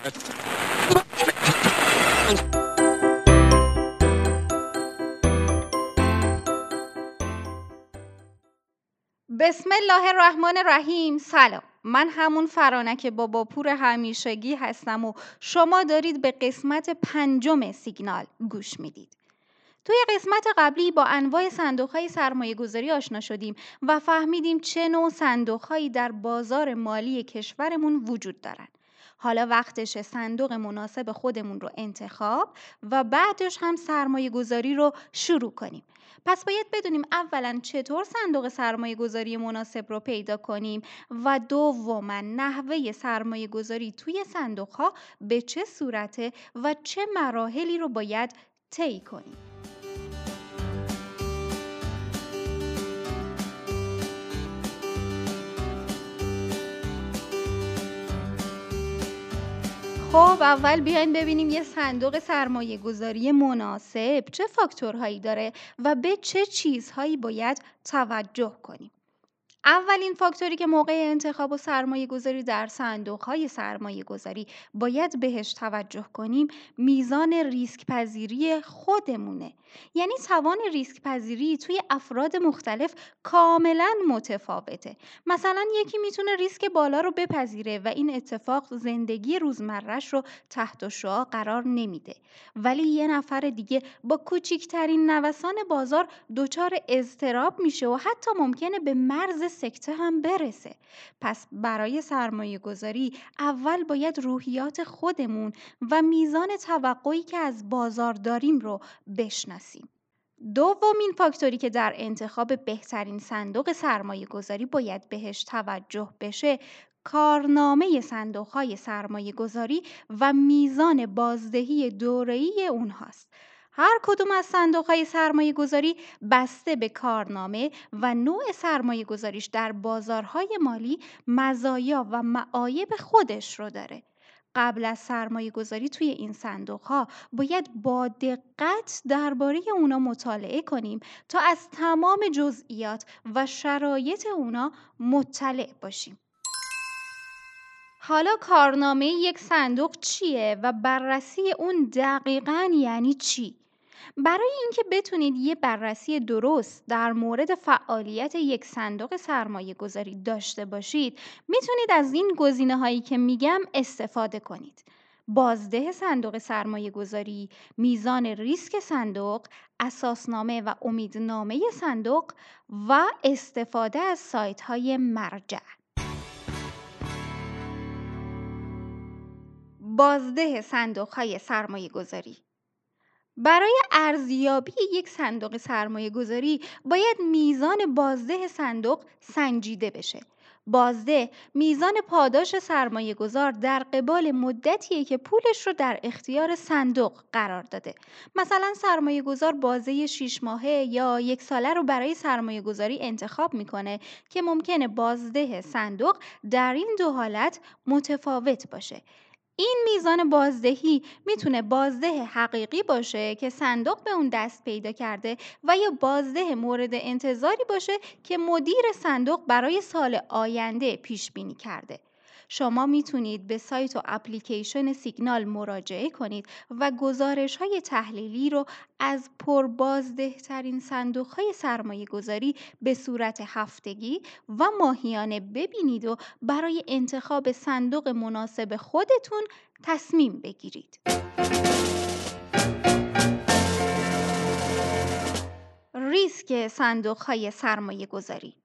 بسم الله الرحمن الرحیم. سلام. من همون فرانک باباپور همیشگی هستم و شما دارید به قسمت پنجم سیگنال گوش می‌دید. توی قسمت قبلی با انواع صندوق های سرمایه گذاری آشنا شدیم و فهمیدیم چه نوع صندوق در بازار مالی کشورمون وجود دارند. حالا وقتش صندوق مناسب خودمون رو انتخاب و بعدش هم سرمایه گذاری رو شروع کنیم. پس باید بدونیم اولا چطور صندوق سرمایه گذاری مناسب رو پیدا کنیم و دوما نحوه سرمایه گذاری توی صندوق ها به چه صورته و چه مراحلی رو باید طی کنیم. خب اول بیاین ببینیم یه صندوق سرمایه گذاری مناسب چه فاکتورهایی داره و به چه چیزهایی باید توجه کنیم. اولین فاکتوری که موقع انتخاب و سرمایه گذاری در صندوق های سرمایه گذاری باید بهش توجه کنیم میزان ریسک پذیری خودمونه. یعنی توان ریسک پذیری توی افراد مختلف کاملا متفاوته. مثلا یکی می‌تونه ریسک بالا رو بپذیره و این اتفاق زندگی روزمرش رو تحت شعا قرار نمیده. ولی یه نفر دیگه با کوچیکترین نوسان بازار دچار اضطراب میشه و حتی ممکنه به مرز سکته هم برسه پس برای سرمایه گذاری اول باید روحیات خودمون و میزان توقعی که از بازار داریم رو بشناسیم دومین فاکتوری که در انتخاب بهترین صندوق سرمایه گذاری باید بهش توجه بشه کارنامه صندوق های سرمایه گذاری و میزان بازدهی دوره‌ای اونهاست. هر کدوم از صندوق های سرمایه گذاری بسته به کارنامه و نوع سرمایه گذاریش در بازارهای مالی مزایا و معایب خودش رو داره. قبل از سرمایه گذاری توی این صندوق ها باید با دقت درباره اونا مطالعه کنیم تا از تمام جزئیات و شرایط اونا مطلع باشیم. حالا کارنامه یک صندوق چیه و بررسی اون دقیقا یعنی چی؟ برای اینکه بتونید یه بررسی درست در مورد فعالیت یک صندوق سرمایه گذاری داشته باشید می‌تونید از این گزینه هایی که میگم استفاده کنید. بازده صندوق سرمایه گذاری، میزان ریسک صندوق، اساسنامه و امیدنامه صندوق و استفاده از سایت های مرجع. بازده صندوق های سرمایه گذاری برای ارزیابی یک صندوق سرمایه گذاری باید میزان بازده صندوق سنجیده بشه. بازده میزان پاداش سرمایه گذار در قبال مدتیه که پولش رو در اختیار صندوق قرار داده. مثلا سرمایه گذار بازه 6 ماهه یا یک ساله رو برای سرمایه گذاری انتخاب می‌کنه که ممکنه بازده صندوق در این دو حالت متفاوت باشه. این میزان بازدهی می‌تونه بازده حقیقی باشه که صندوق به اون دست پیدا کرده و یا بازده مورد انتظاری باشه که مدیر صندوق برای سال آینده پیش بینی کرده. شما می‌تونید به سایت و اپلیکیشن سیگنال مراجعه کنید و گزارش های تحلیلی رو از پربازدهترین صندوق های سرمایه گذاری به صورت هفتگی و ماهیانه ببینید و برای انتخاب صندوق مناسب خودتون تصمیم بگیرید. ریسک صندوق های سرمایه گذاری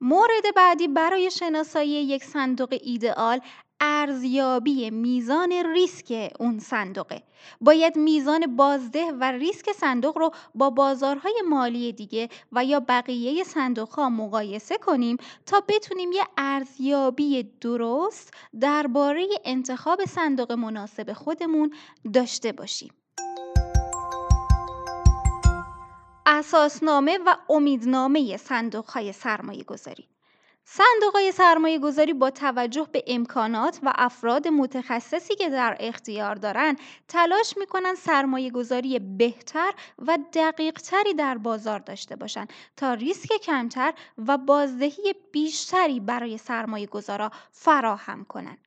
مورد بعدی برای شناسایی یک صندوق ایدئال ارزیابی میزان ریسک اون صندوقه. باید میزان بازده و ریسک صندوق رو با بازارهای مالی دیگه و یا بقیه صندوق ها مقایسه کنیم تا بتونیم یه ارزیابی درست درباره انتخاب صندوق مناسب خودمون داشته باشیم. اساسنامه و امیدنامه صندوق های سرمایه گذاری های سرمایه گذاری با توجه به امکانات و افراد متخصصی که در اختیار دارند تلاش می‌کنن سرمایه گذاری بهتر و دقیق تری در بازار داشته باشند تا ریسک کمتر و بازدهی بیشتری برای سرمایه گذارا فراهم کنند.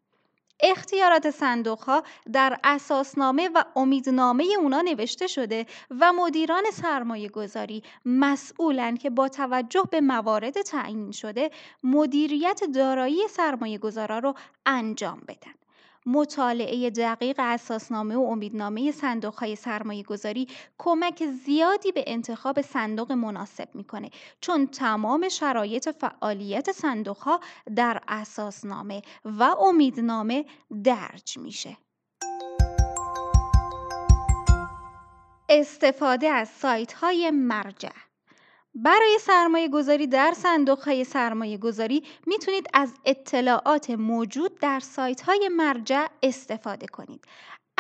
اختیارات صندوق ها در اساسنامه و امیدنامه اونا نوشته شده و مدیران سرمایه گذاری مسئولن که با توجه به موارد تعیین شده مدیریت دارایی سرمایه گذارا رو انجام بدن. مطالعه دقیق اساسنامه و امیدنامه صندوقهای سرمایه گذاری کمک زیادی به انتخاب صندوق مناسب می‌کنه چون تمام شرایط فعالیت صندوقها در اساسنامه و امیدنامه درج میشه. استفاده از سایت های مرجع برای سرمایه گذاری در های سرمایه گذاری می‌تونید از اطلاعات موجود در سایت های مرجع استفاده کنید.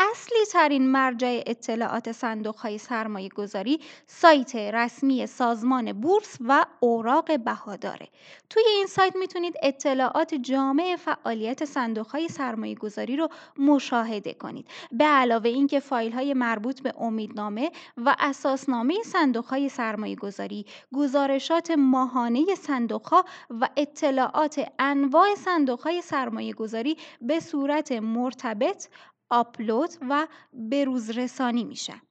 اصلی ترین مرجع اطلاعات صندوق های سرمایه گذاری سایت رسمی سازمان بورس و اوراق بهاداره. توی این سایت می‌تونید اطلاعات جامع فعالیت صندوق های سرمایه گذاری رو مشاهده کنید. به علاوه اینکه فایل های مربوط به امیدنامه و اساسنامه صندوق های سرمایه گذاری، گزارشات ماهانه صندوق ها و اطلاعات انواع صندوق های سرمایه گذاری به صورت مرتبط آپلود و بروز رسانی میشن.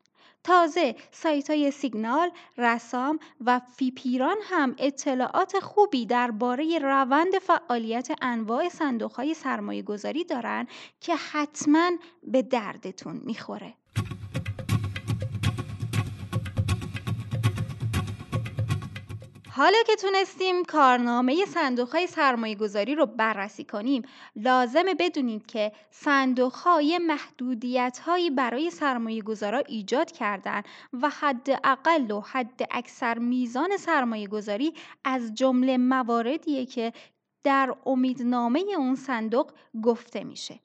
تازه سایت های سیگنال، رسام و فیپیران هم اطلاعات خوبی درباره روند فعالیت انواع صندوق های سرمایه گذاری دارن که حتما به دردتون می‌خوره. حالا که تونستیم کارنامه صندوق های سرمایه گذاری رو بررسی کنیم لازمه بدونید که صندوق های محدودیت هایی برای سرمایه گذارا ایجاد کردن و حد اقل و حد اکثر میزان سرمایه گذاری از جمله مواردیه که در امیدنامه اون صندوق گفته میشه.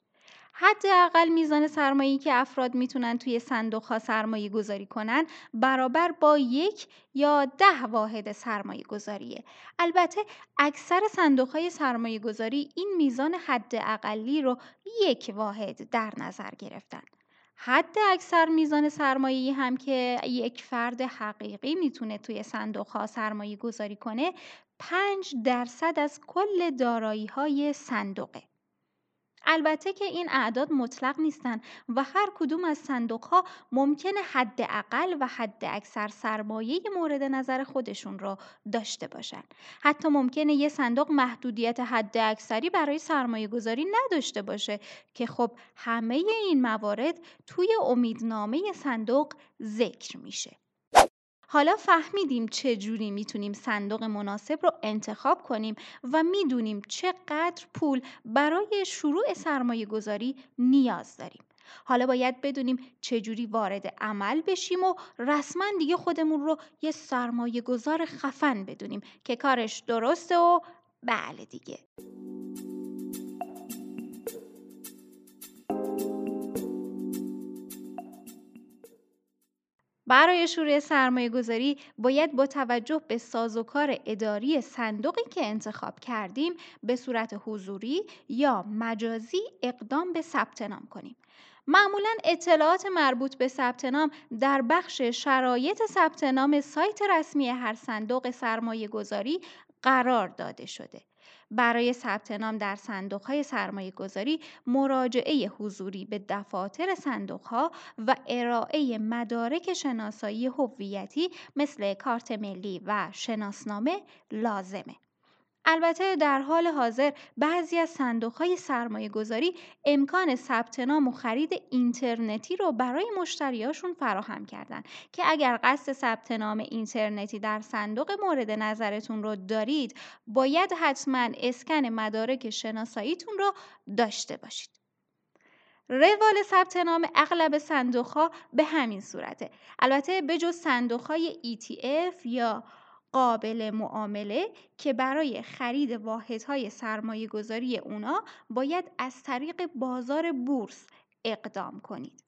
حداقل میزان سرمایه‌ای که افراد می‌تونن توی صندوق سرمایه گذاری کنن برابر با یک یا ده واحد سرمایه گذاریه. البته اکثر صندوق های سرمایه گذاری این میزان حد اقلی رو یک واحد در نظر گرفتن. حد اکثر میزان سرمایه‌ای هم که یک فرد حقیقی می‌تونه توی صندوق ها سرمایه گذاری کنه 5 درصد از کل دارایی های صندوقه. البته که این اعداد مطلق نیستند و هر کدوم از صندوق ها ممکنه حداقل و حد اکثر سرمایه مورد نظر خودشون را داشته باشند. حتی ممکنه یه صندوق محدودیت حد اکثری برای سرمایه گذاری نداشته باشه که خب همه این موارد توی امیدنامه صندوق ذکر میشه. حالا فهمیدیم چه جوری می‌تونیم صندوق مناسب رو انتخاب کنیم و می‌دونیم چقدر پول برای شروع سرمایه گذاری نیاز داریم. حالا باید بدونیم چجوری وارد عمل بشیم و رسما دیگه خودمون رو یه سرمایه گذار خفن بدونیم که کارش درسته و بله دیگه. برای شروع سرمایه گذاری باید با توجه به سازوکار اداری صندوقی که انتخاب کردیم به صورت حضوری یا مجازی اقدام به ثبت نام کنیم. معمولا اطلاعات مربوط به ثبت نام در بخش شرایط ثبت نام سایت رسمی هر صندوق سرمایه گذاری قرار داده شده. برای ثبت نام در صندوق‌های سرمایه‌گذاری مراجعه حضوری به دفاتر صندوق‌ها و ارائه مدارک شناسایی هویتی مثل کارت ملی و شناسنامه لازمه. البته در حال حاضر بعضی از صندوق‌های سرمایه‌گذاری امکان ثبت نام و خرید اینترنتی رو برای مشتریاشون فراهم کردن که اگر قصد ثبت نام اینترنتی در صندوق مورد نظرتون رو دارید باید حتما اسکن مدارک شناساییتون رو داشته باشید. روال ثبت نام اغلب صندوق ها به همین صورته البته به جز صندوق های ETF یا قابل معامله که برای خرید واحدهای سرمایه گذاری اونا باید از طریق بازار بورس اقدام کنید.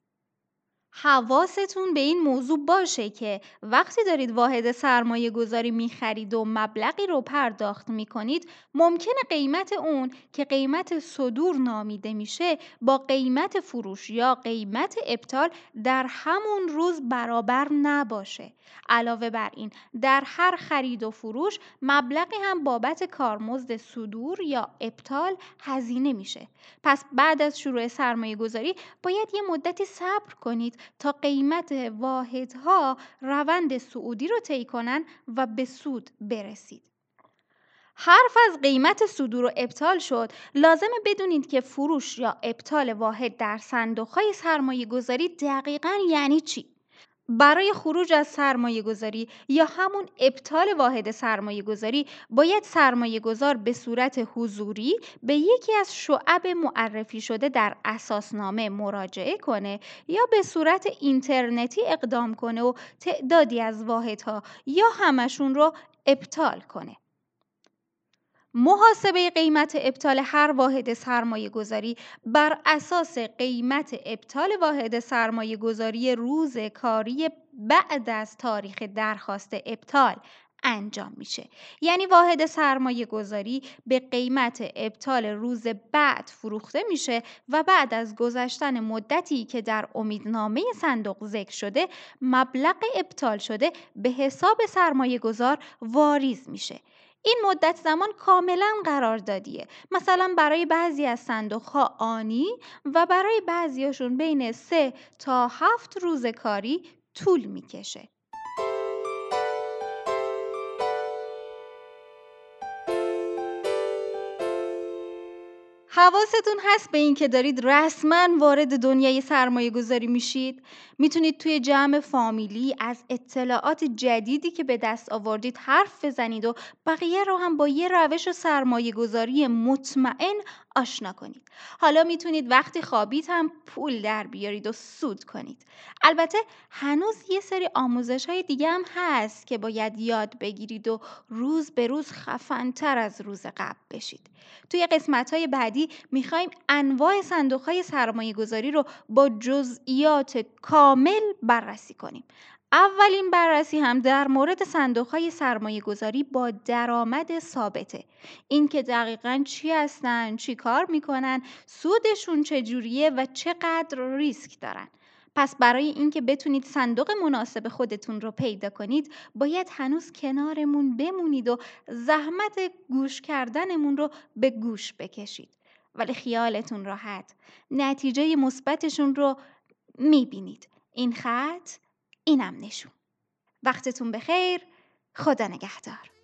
حواستون به این موضوع باشه که وقتی دارید واحد سرمایه گذاری می‌خرید و مبلغی رو پرداخت می‌کنید ممکنه قیمت اون که قیمت صدور نامیده میشه با قیمت فروش یا قیمت ابطال در همون روز برابر نباشه. علاوه بر این در هر خرید و فروش مبلغی هم بابت کارمزد صدور یا ابطال هزینه میشه. پس بعد از شروع سرمایه گذاری باید یه مدتی صبر کنید تا قیمت واحدها روند سعودی رو طی کنن و به سود برسید. حرف از قیمت صدور و ابطال شد لازمه بدونید که فروش یا ابطال واحد در صندوق های سرمایه گذاری دقیقا یعنی چی؟ برای خروج از سرمایه گذاری یا همون ابطال واحد سرمایه گذاری باید سرمایه گذار به صورت حضوری به یکی از شعب معرفی شده در اساسنامه مراجعه کنه یا به صورت اینترنتی اقدام کنه و تعدادی از واحدها یا همشون رو ابطال کنه. محاسبه قیمت ابطال هر واحد سرمایه گذاری بر اساس قیمت ابطال واحد سرمایه گذاری روز کاری بعد از تاریخ درخواست ابطال انجام میشه. یعنی واحد سرمایه گذاری به قیمت ابطال روز بعد فروخته میشه و بعد از گذشتن مدتی که در امیدنامه صندوق ذکر شده مبلغ ابطال شده به حساب سرمایه گذار واریز میشه. این مدت زمان کاملا قراردادیه مثلا برای بعضی از صندوق ها آنی و برای بعضیاشون بین سه تا هفت روز کاری طول می‌کشه. حواستون هست به این که دارید رسما وارد دنیای سرمایه گذاری میشید. می‌تونید توی جمع فامیلی از اطلاعات جدیدی که به دست آوردید حرف بزنید و بقیه رو هم با یه روش سرمایه گذاری مطمئن آشنا کنید. حالا می‌تونید وقتی خوابید هم پول در بیارید و سود کنید. البته هنوز یه سری آموزش های دیگه هم هست که باید یاد بگیرید و روز به روز خفنتر از روز قبل بشید. توی قسمت های بعدی می‌خوایم انواع صندوق های سرمایه گذاری رو با جزئیات کامل بررسی کنیم. اولین بررسی هم در مورد صندوق های سرمایه گذاری با درآمد ثابته. اینکه دقیقا چی هستن چی کار می‌کنن سودشون چجوریه و چقدر ریسک دارن. پس برای اینکه بتونید صندوق مناسب خودتون رو پیدا کنید باید هنوز کنارمون بمونید و زحمت گوش کردنمون رو به گوش بکشید. ولی خیالتون راحت. نتیجه مثبتشون رو می‌بینید. این خط اینم نشون. وقتتون بخیر. خدا نگهدار.